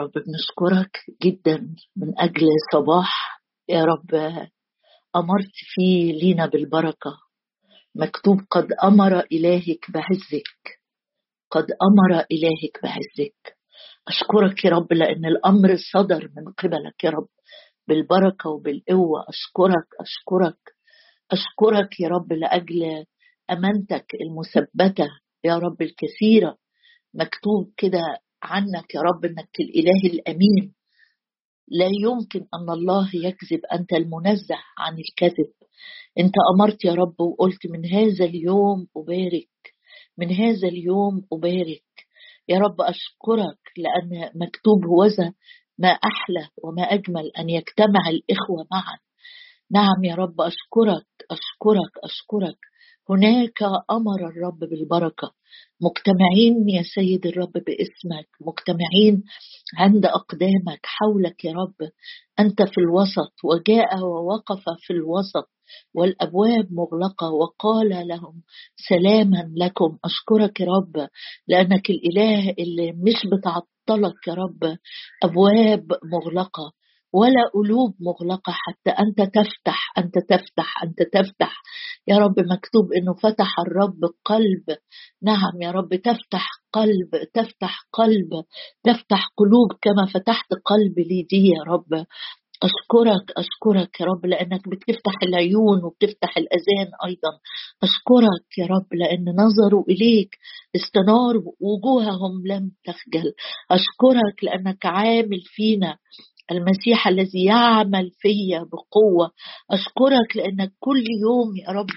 رب بنشكرك جدا من أجل صباح. يا رب أمرت فيه لينا بالبركة. مكتوب قد أمر إلهك بعزك قد أمر إلهك بعزك أشكرك يا رب لأن الأمر صدر من قبلك يا رب. بالبركة وبالقوة أشكرك أشكرك. أشكرك يا رب لأجل أمانتك المثبتة يا رب الكثيرة. مكتوب كده عنك يا رب إنك الإله الأمين. لا يمكن أن الله يكذب أنت المنزه عن الكذب. أنت أمرت يا رب وقلت من هذا اليوم أبارك من هذا اليوم أبارك. يا رب أشكرك لأن مكتوب هوذا ما أحلى وما أجمل أن يجتمع الإخوة معا. نعم يا رب أشكرك أشكرك أشكرك. هناك أمر الرب بالبركة. مجتمعين يا سيد الرب باسمك مجتمعين عند أقدامك حولك يا رب. أنت في الوسط وجاء ووقف في الوسط والأبواب مغلقة وقال لهم سلاما لكم. أشكرك يا رب لأنك الإله اللي مش بتعطلك يا رب. أبواب مغلقة. ولا قلوب مغلقة حتى أنت تفتح أنت تفتح أنت تفتح. يا رب مكتوب إنه فتح الرب قلب. نعم يا رب تفتح قلب تفتح قلب تفتح قلوب كما فتحت قلب ليدي يا رب. أشكرك أشكرك يا رب لأنك بتفتح العيون وبتفتح الأذان أيضا. أشكرك يا رب لأن نظروا إليك استنار وجوههم لم تخجل. أشكرك لأنك عامل فينا. المسيح الذي يعمل فيا بقوة. أشكرك لأنك كل يوم يا رب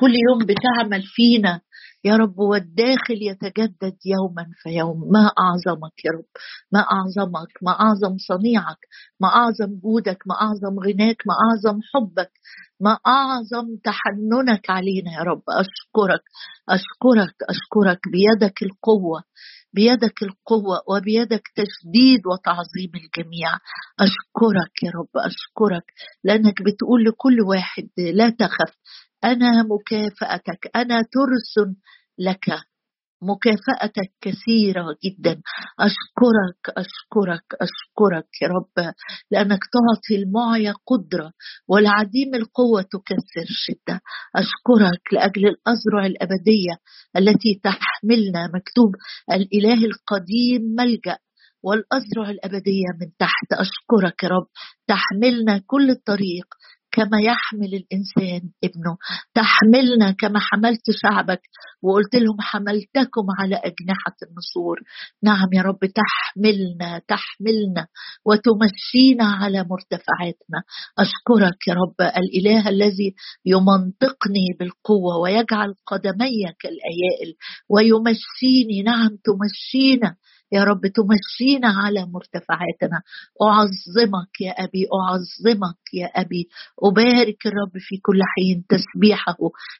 كل يوم بتعمل فينا. يا رب والداخل يتجدد يوما فيوم ما أعظمك يا رب ما أعظمك ما أعظم صنيعك ما أعظم جودك ما أعظم غناك ما أعظم حبك ما أعظم تحننك علينا يا رب. أشكرك أشكرك أشكرك بيدك القوة. بيدك القوة وبيدك تشديد وتعظيم الجميع. أشكرك يا رب أشكرك لأنك بتقول لكل واحد لا تخف أنا مكافأتك أنا ترس لك. مكافأتك كثيرة جدا. أشكرك أشكرك أشكرك يا رب لأنك تعطي المعيا قدرة والعديم القوة تكسر شدة. أشكرك لأجل الأزرع الأبدية التي تحملنا مكتوب الإله القديم ملجأ والأزرع الأبدية من تحت. أشكرك يا رب تحملنا كل الطريق كما يحمل الإنسان ابنه. تحملنا كما حملت شعبك. وقلت لهم حملتكم على أجنحة النسور. نعم يا رب تحملنا تحملنا. وتمشينا على مرتفعاتنا. أشكرك يا رب الإله الذي يمنطقني بالقوة ويجعل قدمي كالأيائل. ويمشيني نعم تمشينا. يا رب تمشينا على مرتفعاتنا. أعظمك يا أبي أعظمك يا أبي. أبارك الرب في كل حين تسبيحه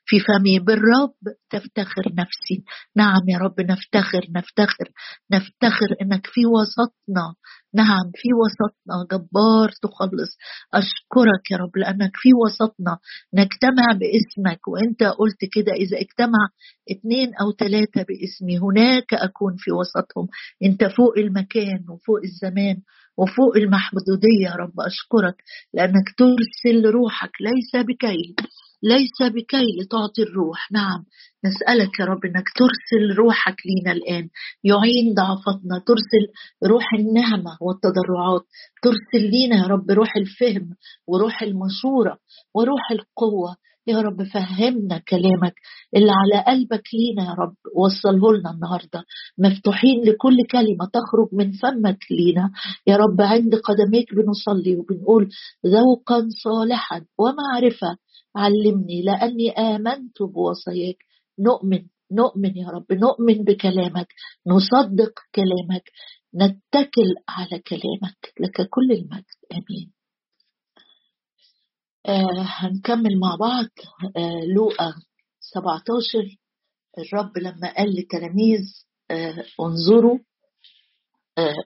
في فمي بالرب تفتخر نفسي. نعم يا رب نفتخر نفتخر نفتخر إنك في وسطنا. نعم في وسطنا جبار تخلص. أشكرك يا رب لأنك في وسطنا. نجتمع باسمك وأنت قلت كده إذا اجتمع اثنين أو ثلاثة باسمي هناك أكون في وسطهم. أنت فوق المكان وفوق الزمان وفوق المحدودية يا رب. أشكرك لأنك ترسل روحك ليس بكيل ليس بكي لتعطي الروح. نعم نسألك يا رب أنك ترسل روحك لينا الآن. يعين ضعفتنا ترسل روح النعمة والتضرعات ترسل لينا يا رب روح الفهم وروح المشورة وروح القوة. يا رب فهمنا كلامك اللي على قلبك لينا يا رب وصله لنا النهارده. مفتوحين لكل كلمة تخرج من فمك لينا. يا رب عند قدميك بنصلي وبنقول ذوقا صالحا ومعرفة علمني لأني آمنت بوصاياك. نؤمن نؤمن يا رب نؤمن بكلامك نصدق كلامك نتكل على كلامك لك كل المجد. آمين. آه هنكمل مع بعض. آه لوقا 17 الرب لما قال للتلاميذ آه انظروا آه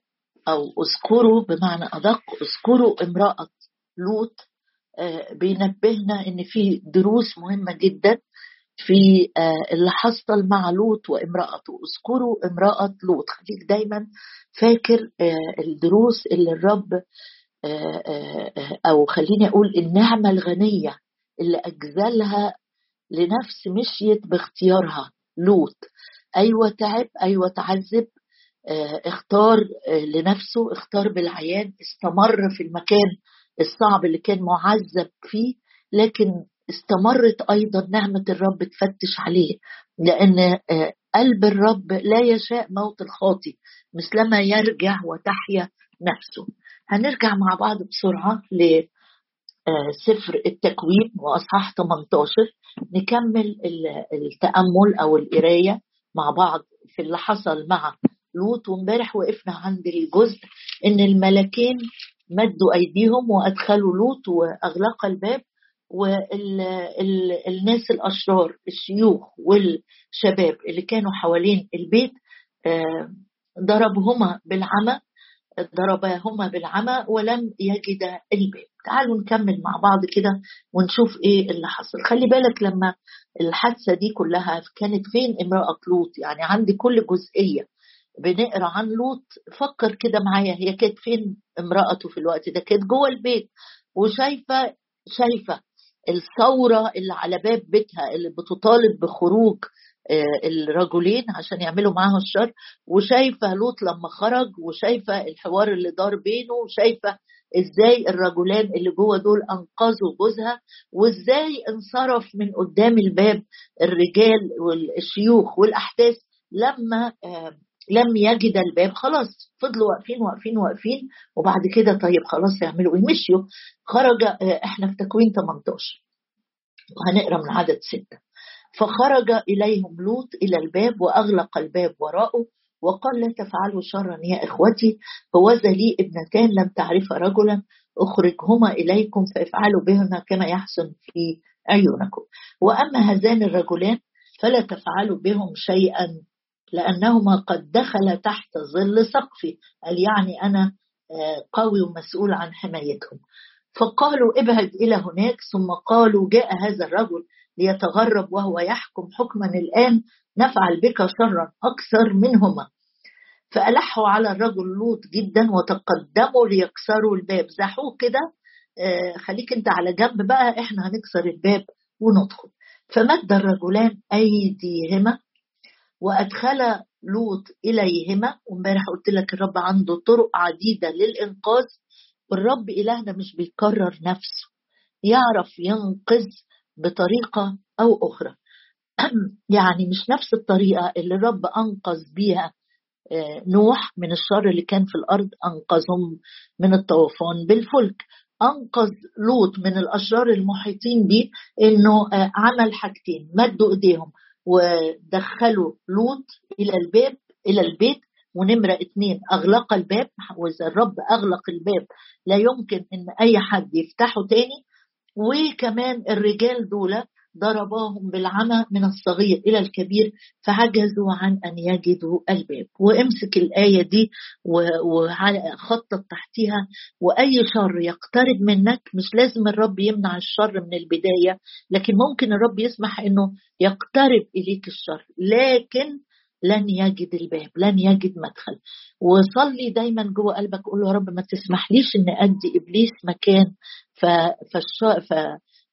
أو اذكروا بمعنى أدق اذكروا امرأة لوط بينبهنا إن في دروس مهمة جدا في آه، اللي حصل مع لوط وامرأته. اذكروا امرأة لوط. خليك دايما فاكر آه، الدروس اللي الرب أو خليني أقول النعمة الغنية اللي أجزلها لنفس مشيت باختيارها لوط. أيوة تعب أيوة تعذب اختار لنفسه اختار بالعيان استمر في المكان الصعب اللي كان معذب فيه لكن استمرت أيضا نعمة الرب تفتش عليه لأن آه، قلب الرب لا يشاء موت الخاطي مثلما يرجع وتحيا نفسه. هنرجع مع بعض بسرعة لسفر آه، التكوين وإصحاح 18 نكمل التأمل أو القراية مع بعض في اللي حصل مع لوط وإمبارح وقفنا عند الجزء إن الملكين مدوا أيديهم وأدخلوا لوط وأغلق الباب والناس الأشرار الشيوخ والشباب اللي كانوا حوالين البيت آه، ضربهما بالعمى ضرباهما بالعمى ولم يجد الباب. تعالوا نكمل مع بعض كده ونشوف إيه اللي حصل. خلي بالك لما الحادثة دي كلها كانت فين؟ امرأة لوط يعني عندي كل جزئية. بنقرأ عن لوط. فكر كده معايا هي كانت فين امرأته في الوقت ده؟ كانت جوه البيت وشايفة شايفة الثورة اللي على باب بيتها اللي بتطالب بخروج آه، الرجلين عشان يعملوا معاها الشر. وشايفة لوط لما خرج وشايفة الحوار اللي دار بينه وشايفة إزاي الرجلان اللي جوه دول أنقذوا جوزها وإزاي انصرف من قدام الباب الرجال والشيوخ والأحداث. لما آه، لم يجد الباب خلاص فضلوا واقفين واقفين واقفين وبعد كده طيب خلاص يعملوا إيه؟ مشيوا. خرج آه، إحنا في تكوين 18 وهنقرأ من عدد ستة. فخرج إليهم لوط إلى الباب وأغلق الباب وراءه وقال لا تفعلوا شرا يا إخوتي فوذا لي ابنتان لم تعرف رجلا أخرجهما إليكم فافعلوا بهما كما يحسن في عيونكم. وأما هذان الرجلان فلا تفعلوا بهم شيئا لأنهما قد دخل تحت ظل سقفي قال يعني أنا آه، قوي ومسؤول عن حمايتهم. فقالوا ابعد إلى هناك ثم قالوا جاء هذا الرجل ليتغرب وهو يحكم حكما الآن نفعل بك شرا أكثر منهما. فألحوا على الرجل لوط جدا وتقدموا ليكسروا الباب. زحوه كده آه، خليك أنت على جنب بقى إحنا هنكسر الباب وندخل. فمد الرجلان أيديهما وأدخل لوط إليهما. وإمبارح قلت لك الرب عنده طرق عديدة للإنقاذ. والرب إلهنا مش بيكرر نفسه. يعرف ينقذ بطريقة أو أخرى. يعني مش نفس الطريقة اللي الرب أنقذ بيها آه، نوح من الشر اللي كان في الأرض أنقذهم من الطوفان بالفلك. أنقذ لوط من الاشرار المحيطين بيه إنه آه، عمل حاجتين مدوا إيديهم ودخلوا لوط إلى الباب إلى البيت. ونمرة اتنين أغلق الباب. وإذا الرب أغلق الباب. لا يمكن إن أي حد يفتحه تاني. وكمان الرجال دول ضرباهم بالعمى من الصغير إلى الكبير فعجزوا عن أن يجدوا الباب. وامسك الآية دي وخطط تحتها. وأي شر يقترب منك مش لازم الرب يمنع الشر من البداية لكن ممكن الرب يسمح أنه يقترب إليك الشر لكن لن يجد الباب لن يجد مدخل. وصلي دايما جوه قلبك قول له يا رب ما تسمحليش ان أدي إبليس مكان فالشر,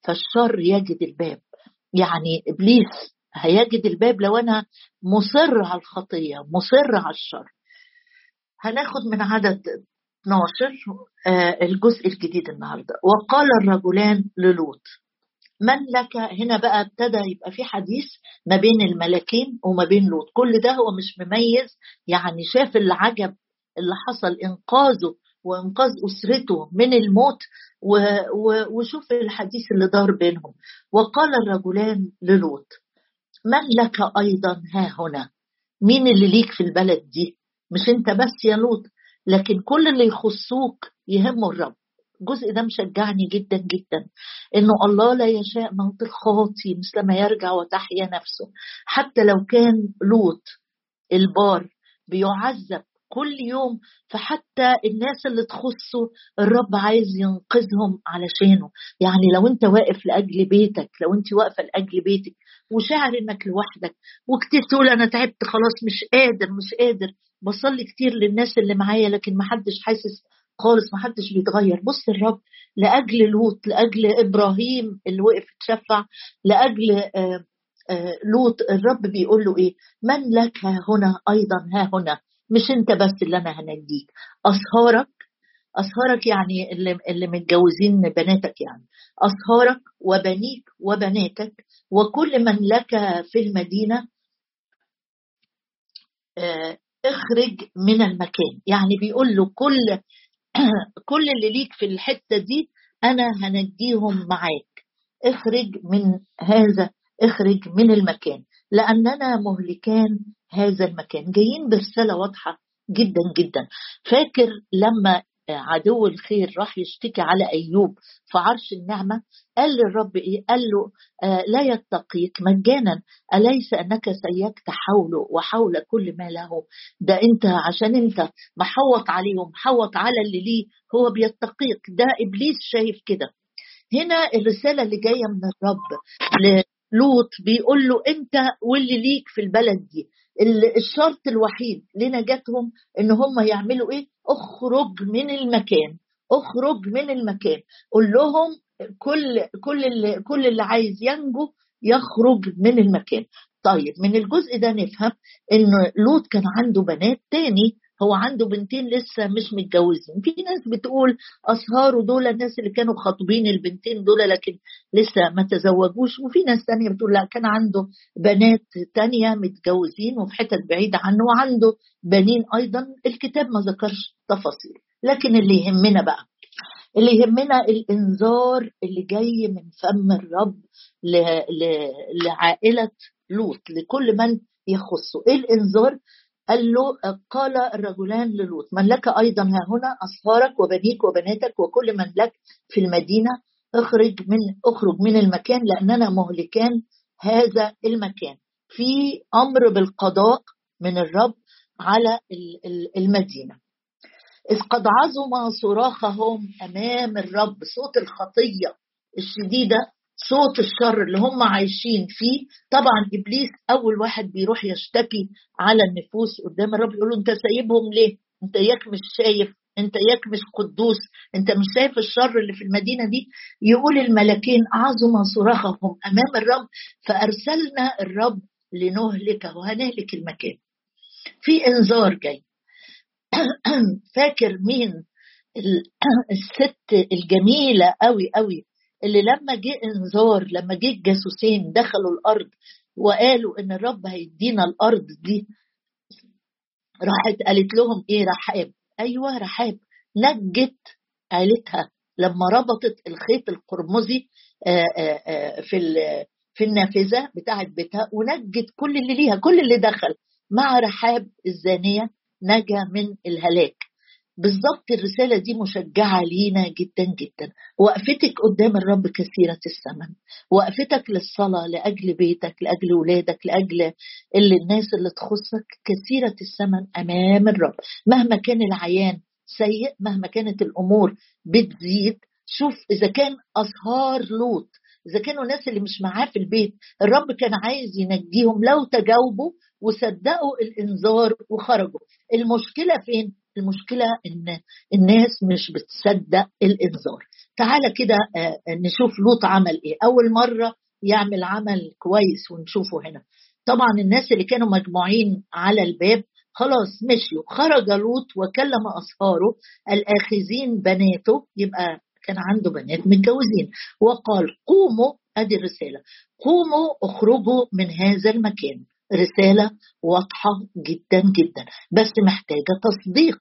فالشر يجد الباب. يعني إبليس هيجد الباب لو أنا مصر على الخطية مصر على الشر. هناخد من عدد 12 آه، الجزء الجديد النهارده. وقال الرجلان للوط من لك؟ هنا بقى ابتدى يبقى في حديث ما بين الملكين وما بين لوط. كل ده هو مش مميز يعني شاف العجب اللي حصل إنقاذه وانقاذ أسرته من الموت وشوف الحديث اللي دار بينهم. وقال الرجلان للوط من لك أيضا ها هنا؟ مين اللي ليك في البلد دي؟ مش أنت بس يا لوط لكن كل اللي يخصوك يهمه الرب. الجزء ده مشجعني جدا جدا إنه الله لا يشاء موت الخاطي مثلما يرجع وتحيا نفسه. حتى لو كان لوط البار بيعذب كل يوم فحتى الناس اللي تخصه الرب عايز ينقذهم علشانه. يعني لو انت واقف لأجل بيتك لو انت واقفة لأجل بيتك وشاعر إنك لوحدك وكتير تقول أنا تعبت خلاص مش قادر مش قادر بصلي كتير للناس اللي معايا لكن محدش حاسس خالص محدش بيتغير. بص الرب لأجل لوط لأجل إبراهيم اللي وقف اتشفع لأجل آه آه لوط الرب بيقول له إيه؟ من لك ها هنا أيضا ها هنا. مش انت بس اللي أنا هنجيك اصهارك اصهارك يعني اللي, اللي متجوزين بناتك يعني اصهارك وبنيك وبناتك وكل من لك في المدينة آه اخرج من المكان. يعني بيقول له كل كل اللي ليك في الحتة دي أنا هنجيهم معاك. اخرج من هذا اخرج من المكان. لأننا مهلكان هذا المكان. جايين برسالة واضحة جدا جدا. فاكر لما عدو الخير راح يشتكي على أيوب في عرش النعمة؟ قال للرب إيه؟ قال له آه لا يتقيك مجانا. أليس أنك سيكت حوله وحول كل ما له؟ ده أنت عشان أنت محوط عليهم محوط على اللي ليه. هو بيتقيك. ده إبليس شايف كده. هنا الرسالة اللي جاية من الرب لوط بيقول له انت واللي ليك في البلد دي. الشرط الوحيد لنجاتهم ان هم يعملوا إيه؟ اخرج من المكان اخرج من المكان. قول لهم كل كل اللي كل اللي عايز ينجو يخرج من المكان. طيب من الجزء ده نفهم ان لوط كان عنده بنات تاني هو عنده بنتين لسه مش متجوزين. في ناس بتقول أصهاره دول الناس اللي كانوا خاطبين البنتين دول لكن لسه ما تزوجوش. وفي ناس تانية بتقول لا كان عنده بنات تانية متجوزين وفي حتت بعيدة عنه وعنده بنين أيضا. الكتاب ما ذكرش تفاصيل لكن اللي يهمنا بقى اللي يهمنا الإنذار اللي جاي من فم الرب لعائلة لوط لكل من يخصه. إيه الإنذار؟ قال له قال الرجلان للوط من لك أيضا ها هنا اصهارك وبنيك وبناتك وكل من لك في المدينة اخرج من اخرج من المكان لأننا مهلكان هذا المكان في أمر بالقضاء من الرب على المدينة. إذ قد عظم صراخهم أمام الرب صوت الخطية الشديدة صوت الشر اللي هم عايشين فيه. طبعا إبليس أول واحد بيروح يشتكي على النفوس قدام الرب يقول له أنت سايبهم ليه؟ أنت إياك مش شايف أنت إياك مش قدوس أنت مش شايف الشر اللي في المدينة دي؟ يقول الملكين عظم صراخهم أمام الرب فأرسلنا الرب لنهلكه وهنهلك المكان. في إنذار جاي. فاكر مين الست الجميلة قوي قوي اللي لما جه انذار لما جه الجاسوسين دخلوا الأرض وقالوا إن الرب هيدينا الأرض دي راحت قالت لهم إيه؟ رحاب. أيوه رحاب. نجت عيلتها لما ربطت الخيط القرمزي في في النافذة بتاعت بيتها ونجت كل اللي ليها كل اللي دخل مع رحاب الزانية نجا من الهلاك. بالظبط الرسالة دي مشجعة لينا جدا جدا. وقفتك قدام الرب كثيرة الثمن وقفتك للصلاة لأجل بيتك لأجل ولادك لأجل اللي الناس اللي تخصك. كثيرة الثمن أمام الرب. مهما كان العيان سيء مهما كانت الأمور بتزيد شوف إذا كان أسهار لوط إذا كانوا الناس اللي مش معاه في البيت الرب كان عايز ينجيهم لو تجاوبوا وصدقوا الإنذار وخرجوا. المشكلة فين؟ المشكلة إن الناس مش بتصدق الإنذار. تعالى كده نشوف لوط عمل إيه. أول مرة يعمل عمل كويس ونشوفه هنا. طبعا الناس اللي كانوا مجموعين على الباب خلاص مشيوا. خرج لوط وكلم أصهاره الآخذين بناته يبقى كان عنده بنات متجوزين. وقال قوموا أدي الرسالة قوموا اخرجوا من هذا المكان. رسالة واضحة جدا جدا بس محتاجة تصديق.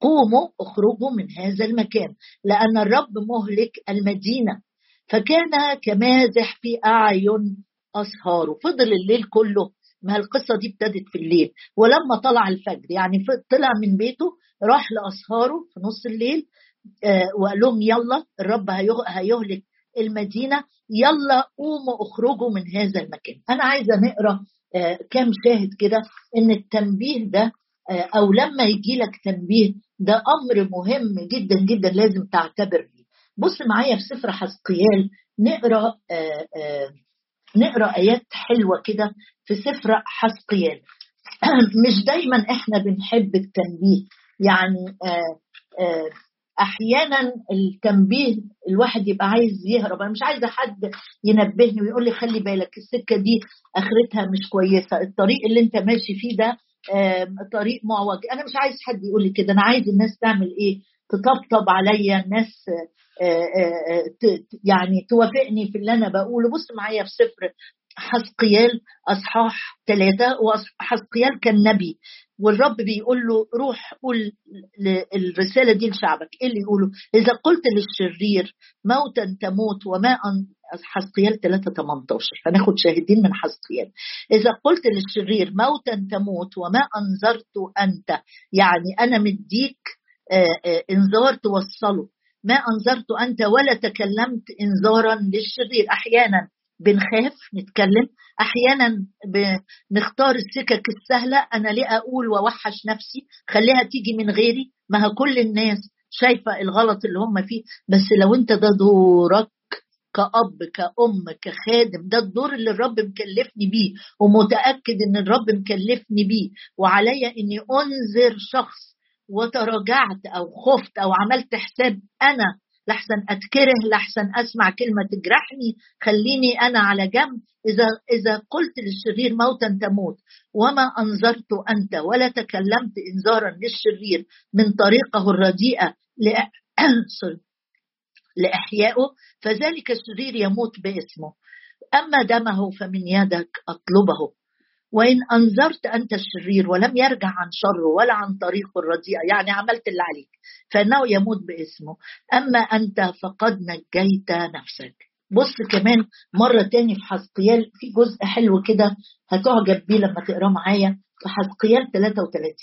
قوموا اخرجوا من هذا المكان لأن الرب مهلك المدينة. فكان كمازح في أعين اصهاره فضل الليل كله. ما القصة دي ابتدت في الليل. ولما طلع الفجر يعني طلع من بيته راح لأصهاره في نص الليل. وقال لهم يلا الرب هيهلك المدينة يلا قوموا اخرجوا من هذا المكان. أنا عايزة نقرأ كام شاهد كده إن التنبيه ده آه، أو لما يجي لك تنبيه ده أمر مهم جدا جدا لازم تعتبر بيه. بص معايا في سفر آه، آه، نقرأ آيات حلوة كده في سفر حسقيال مش دايما إحنا بنحب التنبيه يعني أحيانا التنبيه الواحد يبقى عايز يهرب. أنا مش عايزة حد ينبهني ويقول لي خلي بالك السكة دي آخرتها مش كويسة. الطريق اللي أنت ماشي فيه ده طريق معوج. أنا مش عايز حد يقول لي كده. أنا عايز الناس تعمل إيه؟ تطبطب عليا الناس يعني توافقني في اللي أنا بقوله. بص معايا في سفر حسقيال أصحاح ثلاثة وحسقيال كان نبي والرب بيقول له روح قول الرساله دي لشعبك. إيه اللي يقوله؟ إذا قلت للشرير موتا تموت وما أن حسقيال 3 18 هناخد شاهدين من حسقيال إذا قلت للشرير موتا تموت وما انذرت أنت يعني أنا مديك انذار توصله ما انذرت أنت ولا تكلمت انذارا للشرير. أحيانا بنخاف نتكلم. أحيانا بنختار السكك السهلة أنا ليه أقول وأوحش نفسي؟ خليها تيجي من غيري. ما كل الناس شايفة الغلط اللي هم فيه. بس لو أنت ده دورك كأب كأم كخادم ده الدور اللي الرب مكلفني بيه ومتأكد إن الرب مكلفني بيه وعليا إني أنذر شخص وتراجعت أو خفت أو عملت حساب أنا لحسن اتكره لحسن أسمع كلمة تجرحني خليني أنا على جنب. إذا إذا قلت للشرير موتا تموت. وما انذرت أنت ولا تكلمت انذارا للشرير من طريقه الرديئة لإحيائه فذلك الشرير يموت باسمه. أما دمه فمن يدك أطلبه. وإن أنذرت أنت الشرير ولم يرجع عن شره ولا عن طريقه الرديئة يعني عملت اللي عليك فإنه يموت باسمه. أما أنت فقد نجيت نفسك. بص كمان مرة تاني في حزقيال في جزء حلو كده هتعجب بيه لما تقراه معايا في حزقيال 33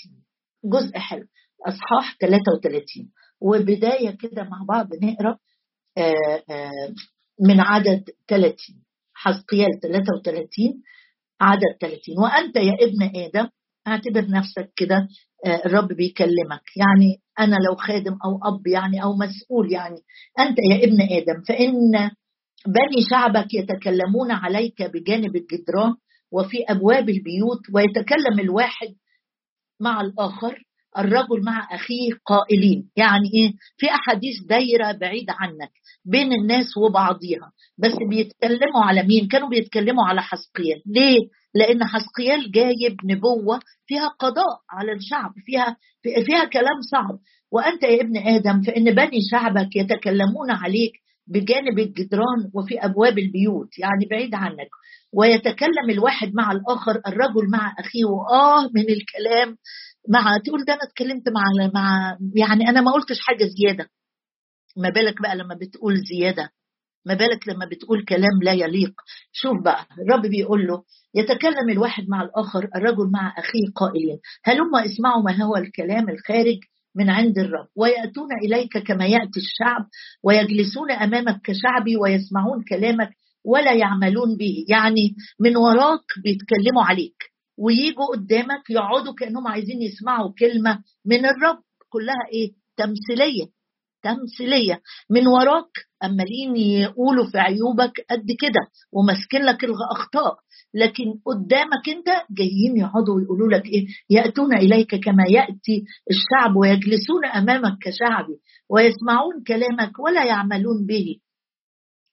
جزء حلو أصحاح 33 وبداية كده مع بعض نقرأ آه، آه، من عدد 30 حزقيال 33 عدد 30 وأنت يا ابن آدم اعتبر نفسك كده آه، الرب بيكلمك. يعني أنا لو خادم أو أب يعني أو مسؤول يعني أنت يا ابن آدم فإن بني شعبك يتكلمون عليك بجانب الجدران وفي أبواب البيوت ويتكلم الواحد مع الآخر الرجل مع أخيه قائلين. يعني إيه؟ في أحاديث دايرة بعيد عنك. بين الناس وبعضيها. بس بيتكلموا على مين؟ كانوا بيتكلموا على حسقيال. ليه؟ لأن حسقيال جايب نبوة فيها قضاء على الشعب فيها فيها كلام صعب. وأنت يا ابن آدم فإن بني شعبك يتكلمون عليك بجانب الجدران وفي أبواب البيوت يعني بعيد عنك ويتكلم الواحد مع الآخر الرجل مع أخيه واه من الكلام مع تقول ده أنا اتكلمت مع مع يعني أنا ما قلتش حاجة زيادة. ما بالك بقى لما بتقول زيادة؟ ما بالك لما بتقول كلام لا يليق؟ شوف بقى الرب بيقول له يتكلم الواحد مع الآخر الرجل مع أخيه قائلين. هلما اسمعوا ما هو الكلام الخارج من عند الرب؟ ويأتون إليك كما يأتي الشعب ويجلسون أمامك كشعبي ويسمعون كلامك ولا يعملون به. يعني من وراك بيتكلموا عليك. ويجوا قدامك يقعدوا كأنهم عايزين يسمعوا كلمة من الرب. كلها إيه؟ تمثيلية. تمثيلية. من وراك عمالين يقولوا في عيوبك قد كده وماسكين لك الأخطاء لكن قدامك أنت جايين يقعدوا ويقولوا لك إيه؟ يأتون إليك كما يأتي الشعب ويجلسون أمامك كشعبي ويسمعون كلامك ولا يعملون به.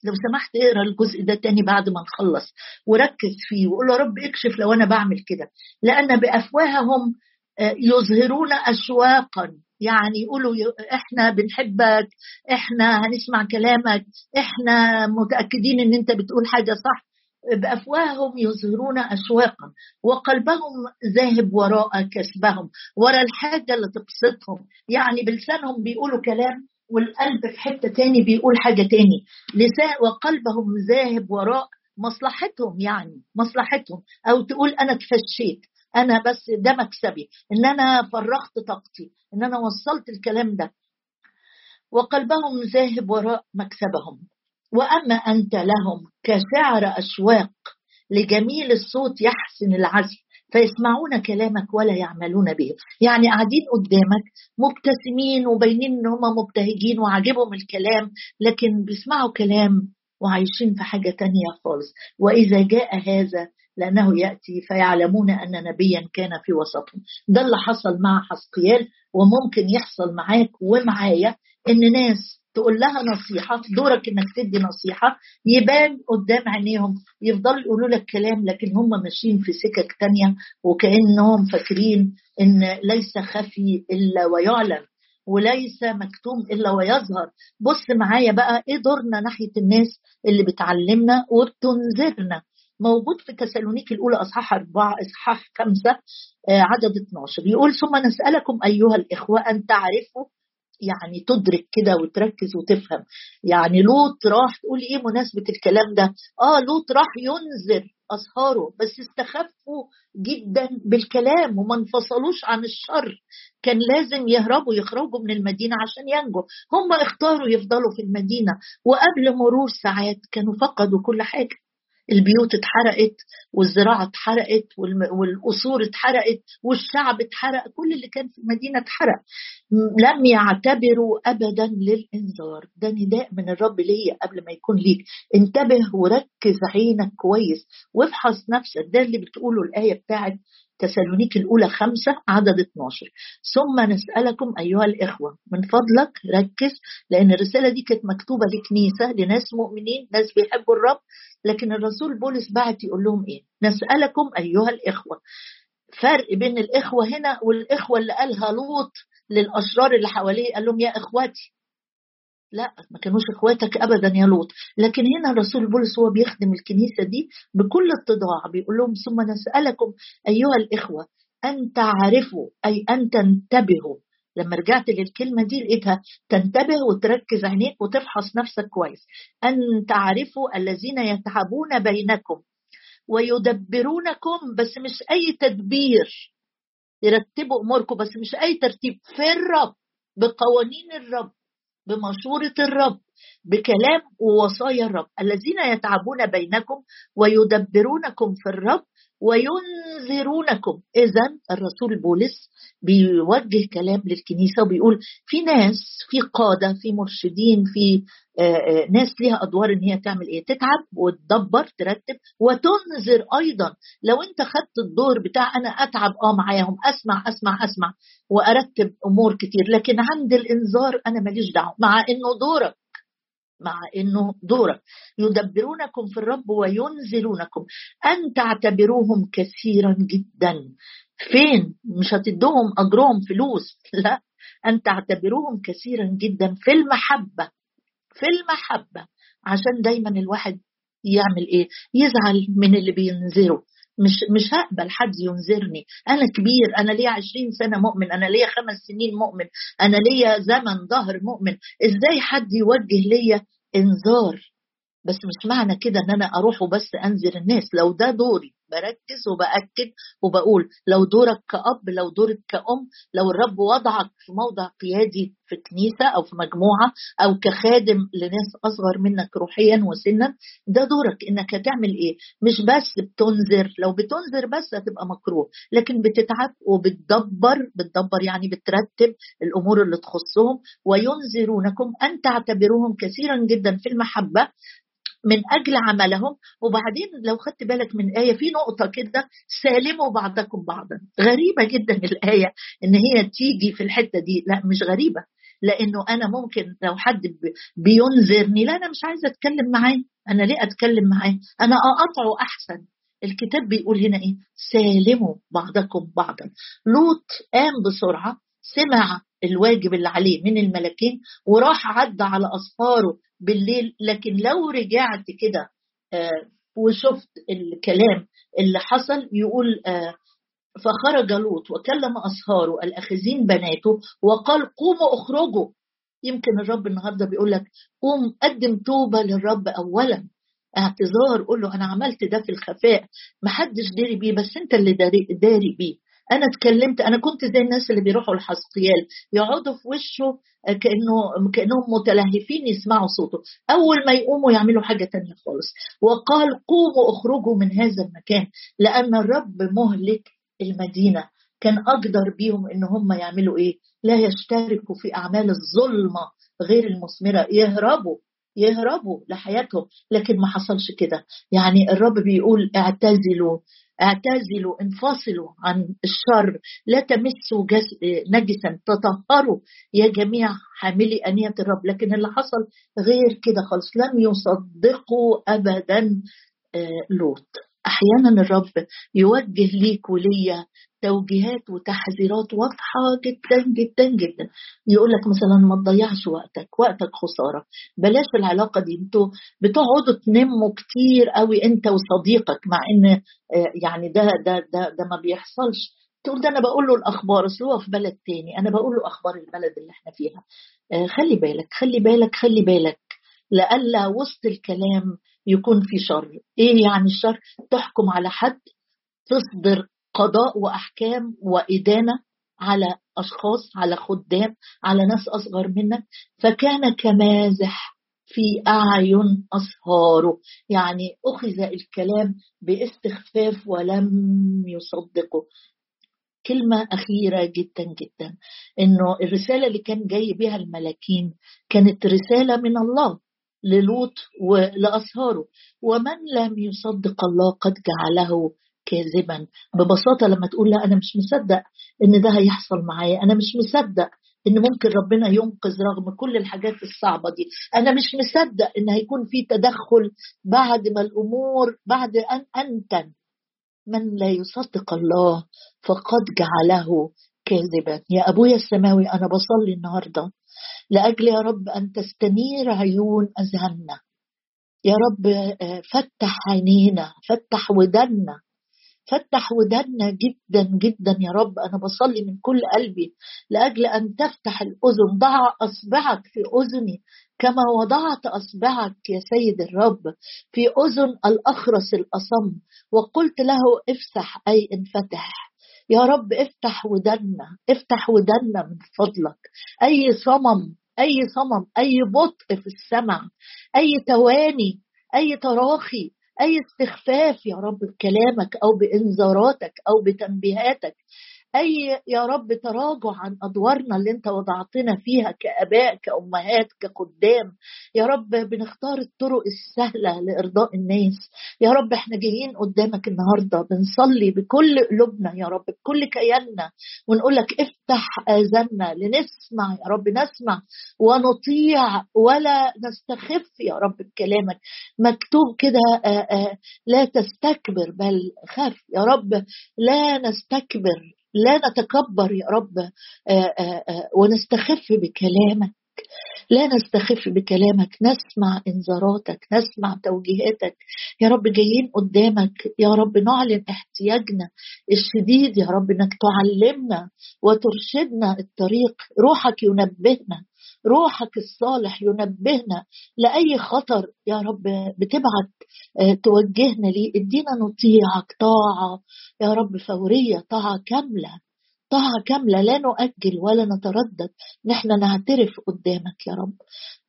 لو سمحت اقرأ الجزء ده تاني بعد ما نخلص وركز فيه وقول يا رب اكشف لو أنا بعمل كده لأن بأفواههم آه، يظهرون اشواقا يعني يقولوا إحنا بنحبك إحنا هنسمع كلامك إحنا متأكدين إن أنت بتقول حاجة صح. بأفواههم يظهرون اشواقا وقلبهم ذاهب وراء كسبهم وراء الحاجة اللي تبسطهم. يعني بلسانهم بيقولوا كلام والقلب في حتة تاني بيقول حاجة تاني. لسان وقلبهم ذاهب وراء مصلحتهم يعني مصلحتهم. أو تقول أنا اتفشيت. أنا بس ده مكسبي إن أنا فرغت طاقتي إن أنا وصلت الكلام ده. وقلبهم ذاهب وراء مكسبهم. وأما أنت لهم كشعر أشواق لجميل الصوت يحسن العزف فيسمعون كلامك ولا يعملون به. يعني قاعدين قدامك مبتسمين وباينين إن هم مبتهجين وعاجبهم الكلام لكن بيسمعوا كلام وعايشين في حاجة تانية خالص. وإذا جاء هذا لأنه يأتي فيعلمون أن نبيا كان في وسطهم. ده اللي حصل مع حسقيال وممكن يحصل معاك ومعايا إن ناس تقول لها نصيحة دورك إنك تدي نصيحة يبان قدام عينيهم يفضلوا يقولوا لك كلام لكن هم ماشيين في سكك تانية وكأنهم فاكرين إن ليس خفي إلا ويعلم وليس مكتوم إلا ويظهر. بص معايا بقى إيه دورنا ناحية الناس اللي بتعلمنا وبتنذرنا؟ موجود في تسالونيك الأولى أصحاح أربعة أصحاح خمسة آه، عدد 12 يقول ثم نسألكم أيها الإخوة أن تعرفوا يعني تدرك كده وتركز وتفهم. يعني لوط راح تقول إيه مناسبة الكلام ده؟ آه لوط راح ينذر اصهاره بس استخفوا جدا بالكلام وما انفصلوش عن الشر. كان لازم يهربوا يخرجوا من المدينة عشان ينجوا. هم اختاروا يفضلوا في المدينة وقبل مرور ساعات كانوا فقدوا كل حاجة. البيوت اتحرقت والزراعة اتحرقت والقصور اتحرقت والشعب اتحرق كل اللي كان في المدينة اتحرق. لم يعتبروا أبدا للإنذار. ده نداء من الرب ليا قبل ما يكون ليك. انتبه وركز عينك كويس وافحص نفسك. ده اللي بتقوله الآية بتاعت تسالونيك الأولى خمسة عدد 12 ثم نسألكم أيها الإخوة من فضلك ركز لأن الرسالة دي كانت مكتوبة لكنيسة لناس مؤمنين ناس بيحبوا الرب لكن الرسول بولس بعت يقول لهم إيه؟ نسألكم أيها الإخوة. فرق بين الإخوة هنا والإخوة اللي قالها لوط للأشرار اللي حواليه قال لهم يا إخواتي لا ما كانوش إخواتك ابدا يا لوط. لكن هنا الرسول بولس هو بيخدم الكنيسة دي بكل اتضاع بيقول لهم ثم نسألكم أيها الإخوة أن تعرفوا أي أن تنتبهوا. لما رجعت للكلمة دي لقيتها تنتبه وتركز عينيك وتفحص نفسك كويس. أن تعرفوا الذين يتعبون بينكم ويدبرونكم بس مش أي تدبير. يرتبوا أموركم بس مش أي ترتيب. في الرب بقوانين الرب. بمشورة الرب بكلام ووصايا الرب. الذين يتعبون بينكم ويدبرونكم في الرب وينذرونكم. إذا الرسول بولس بيوجه كلام للكنيسة وبيقول في ناس في قادة في مرشدين في آه، آه، ناس ليها أدوار إن هي تعمل إيه؟ تتعب وتدبر ترتب وتنذر أيضا. لو أنت خدت الدور بتاع أنا أتعب آه معاهم أسمع أسمع أسمع وأرتب أمور كتير لكن عند الإنذار أنا ماليش دعوة مع إنه دورك. مع إنه دورك. يدبرونكم في الرب وينزلونكم. أن تعتبروهم كثيرا جدا. فين؟ مش هتدوهم أجرهم فلوس. لا. أن تعتبروهم كثيرا جدا في المحبة. في المحبة. عشان دايما الواحد يعمل إيه؟ يزعل من اللي بينذره مش مش هقبل حد ينذرني. أنا كبير أنا ليا عشرين سنة مؤمن أنا ليا خمس سنين مؤمن أنا ليا زمن ظهر مؤمن. إزاي حد يوجه ليا إنذار؟ بس مش معنى كده إن أنا أروح وبس أنذر الناس. لو ده دوري بركز وبأكد وبقول لو دورك كأب لو دورك كأم لو الرب وضعك في موضع قيادي في كنيسة أو في مجموعة أو كخادم لناس أصغر منك روحيا وسنا ده دورك إنك هتعمل إيه؟ مش بس بتنذر لو بتنذر بس هتبقى مكروه لكن بتتعب وبتدبر بتدبر يعني بترتب الأمور اللي تخصهم وينذرونكم أن تعتبروهم كثيرا جدا في المحبة من أجل عملهم. وبعدين لو خدت بالك من آية في نقطة كده سالموا بعضكم بعضا. غريبة جدا الآية إن هي تيجي في الحتة دي. لا مش غريبة. لأنه أنا ممكن لو حد بينذرني لا أنا مش عايزة أتكلم معاه. أنا ليه أتكلم معاه؟ أنا اقطعه أحسن. الكتاب بيقول هنا إيه؟ سالموا بعضكم بعضا. لوط قام بسرعة سمع الواجب اللي عليه من الملكين وراح عدى على أصفاره بالليل. لكن لو رجعت كده آه، وشفت الكلام اللي حصل يقول آه، فخرج لوط وكلم أصهاره الأخذين بناته وقال قوموا أخرجوا. يمكن الرب النهارده بيقول لك قوم قدم توبة للرب أولا. اعتذار قول له أنا عملت ده في الخفاء محدش داري بيه بس أنت اللي داري, داري بيه. أنا اتكلمت أنا كنت زي الناس اللي بيروحوا الحسقيال يقعدوا في وشه كأنه كأنهم متلهفين يسمعوا صوته. أول ما يقوموا يعملوا حاجة تانية خالص. وقال قوموا اخرجوا من هذا المكان لأن الرب مهلك المدينة. كان أقدر بيهم إن هم يعملوا إيه؟ لا يشتركوا في أعمال الظلمه غير المثمرة. يهربوا يهربوا لحياتهم. لكن ما حصلش كده. يعني الرب بيقول اعتزلوا. اعتزلوا انفصلوا عن الشر. لا تمسوا نجسا تطهروا. يا جميع حاملي أنية الرب لكن اللي حصل غير كده خالص. لم يصدقوا أبدا آه، لوط. أحيانا الرب يوجه ليك وليا توجيهات وتحذيرات واضحة جدا جدا جدا. يقول لك مثلا ما تضيعش وقتك وقتك خسارة. بلاش العلاقة دي. أنتوا بتقعدوا تنموا كتير قوي انت وصديقك مع إن آه، يعني ده ده ده ده ما بيحصلش. تقول ده أنا بقول له الأخبار أصل هو في بلد تاني. أنا بقول له أخبار البلد اللي إحنا فيها. آه، خلي بالك خلي بالك خلي بالك. لئلا وسط الكلام يكون في شر. إيه يعني الشر؟ تحكم على حد تصدر قضاء وأحكام وإدانة على أشخاص على خدام على ناس أصغر منك. فكان كمازح في أعين اصهاره يعني أخذ الكلام باستخفاف ولم يصدقه. كلمة أخيرة جدا جدا. إنه الرسالة اللي كان جاي بها الملاكين كانت رسالة من الله. للوط ولأصهاره ومن لم يصدق الله قد جعله كاذبا. ببساطة لما تقول لا أنا مش مصدق إن ده هيحصل معايا. أنا مش مصدق إن ممكن ربنا ينقذ رغم كل الحاجات الصعبة دي. أنا مش مصدق إن هيكون في تدخل بعد ما الأمور بعد أن أنتن من لا يصدق الله فقد جعله كاذبا. يا أبويا السماوي أنا بصلي النهاردة. لأجل يا رب أن تستنير عيون أذهاننا يا رب آه، فتح عينينا فتح ودنا فتح ودنا جدا جدا يا رب. أنا بصلي من كل قلبي لأجل أن تفتح الأذن. ضع أصبعك في أذني كما وضعت أصبعك يا سيد الرب في أذن الأخرس الأصم. وقلت له افسح أي انفتح. يا رب افتح ودنا افتح ودنا من فضلك. أي صمم أي صمم أي بطء في السمع أي تواني أي تراخي أي استخفاف يا رب بكلامك أو بإنذاراتك أو بتنبيهاتك. أي يا رب تراجع عن أدوارنا اللي أنت وضعتنا فيها كآباء كأمهات كقدام. يا رب بنختار الطرق السهلة لإرضاء الناس. يا رب إحنا جايين قدامك النهارده بنصلي بكل قلوبنا يا رب بكل كياننا. ونقول لك افتح آذاننا لنسمع يا رب نسمع ونطيع ولا نستخف يا رب بكلامك. مكتوب كده لا تستكبر بل خاف يا رب. لا نستكبر لا نتكبر يا رب آه، آه، آه، ونستخف بكلامك. لا نستخف بكلامك نسمع انذاراتك نسمع توجيهاتك. يا رب جايين قدامك يا رب نعلن احتياجنا الشديد يا رب إنك تعلمنا وترشدنا الطريق روحك ينبهنا. روحك الصالح ينبهنا لأي خطر. يا رب بتبعت آه، توجهنا ليه. ادينا نطيعك طاعة. يا رب فورية طاعة كاملة طاعة كاملة. لا نؤجل ولا نتردد. نحن نعترف قدامك يا رب.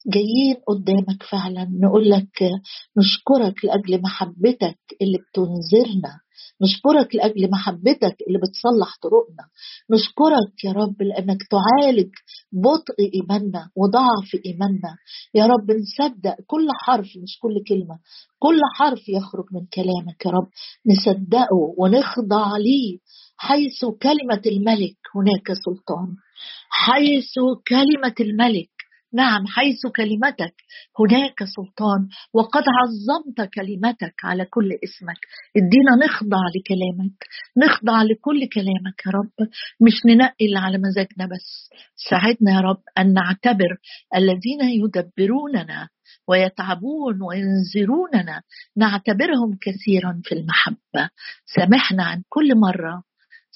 جايين قدامك فعلا. نقول لك نشكرك لأجل محبتك اللي بتنذرنا. نشكرك لأجل محبتك اللي بتصلح طرقنا. نشكرك يا رب لأنك تعالج بطء إيماننا وضعف إيماننا. يا رب نصدق كل حرف مش كل كلمة. كل حرف يخرج من كلامك يا رب. نصدقه ونخضع ليه حيث كلمة الملك. هناك سلطان. حيث كلمة الملك. نعم حيث كلمتك. هناك سلطان وقد عظمت كلمتك على كل اسمك. ادينا نخضع لكلامك. نخضع لكل كلامك يا رب. مش ننقل على مزاجنا بس. ساعدنا يا رب أن نعتبر الذين يدبروننا ويتعبون وينذروننا. نعتبرهم كثيرا في المحبة. سامحنا عن كل مرة.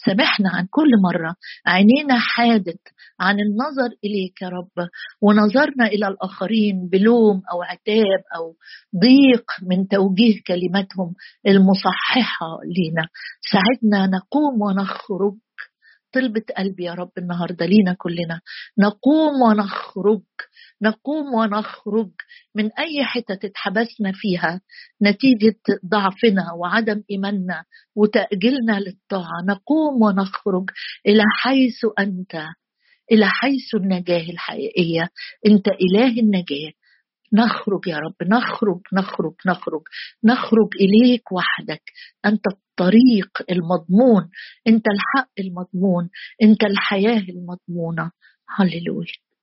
سامحنا عن كل مرة. عينينا حادت عن النظر إليك يا رب ونظرنا إلى الآخرين بلوم أو عتاب أو ضيق من توجيه كلماتهم المصححة لنا. ساعدنا نقوم ونخرج طلبة قلبي يا رب النهاردة لينا كلنا. نقوم ونخرج نقوم ونخرج من أي حتة اتحبسنا فيها نتيجة ضعفنا وعدم إيماننا وتأجيلنا للطاعة. نقوم ونخرج إلى حيث أنت إلى حيث النجاة الحقيقية. أنت إله النجاة. نخرج يا رب نخرج نخرج نخرج. نخرج إليك وحدك. أنت الطريق المضمون. أنت الحق المضمون. أنت الحياة المضمونة. هللويا.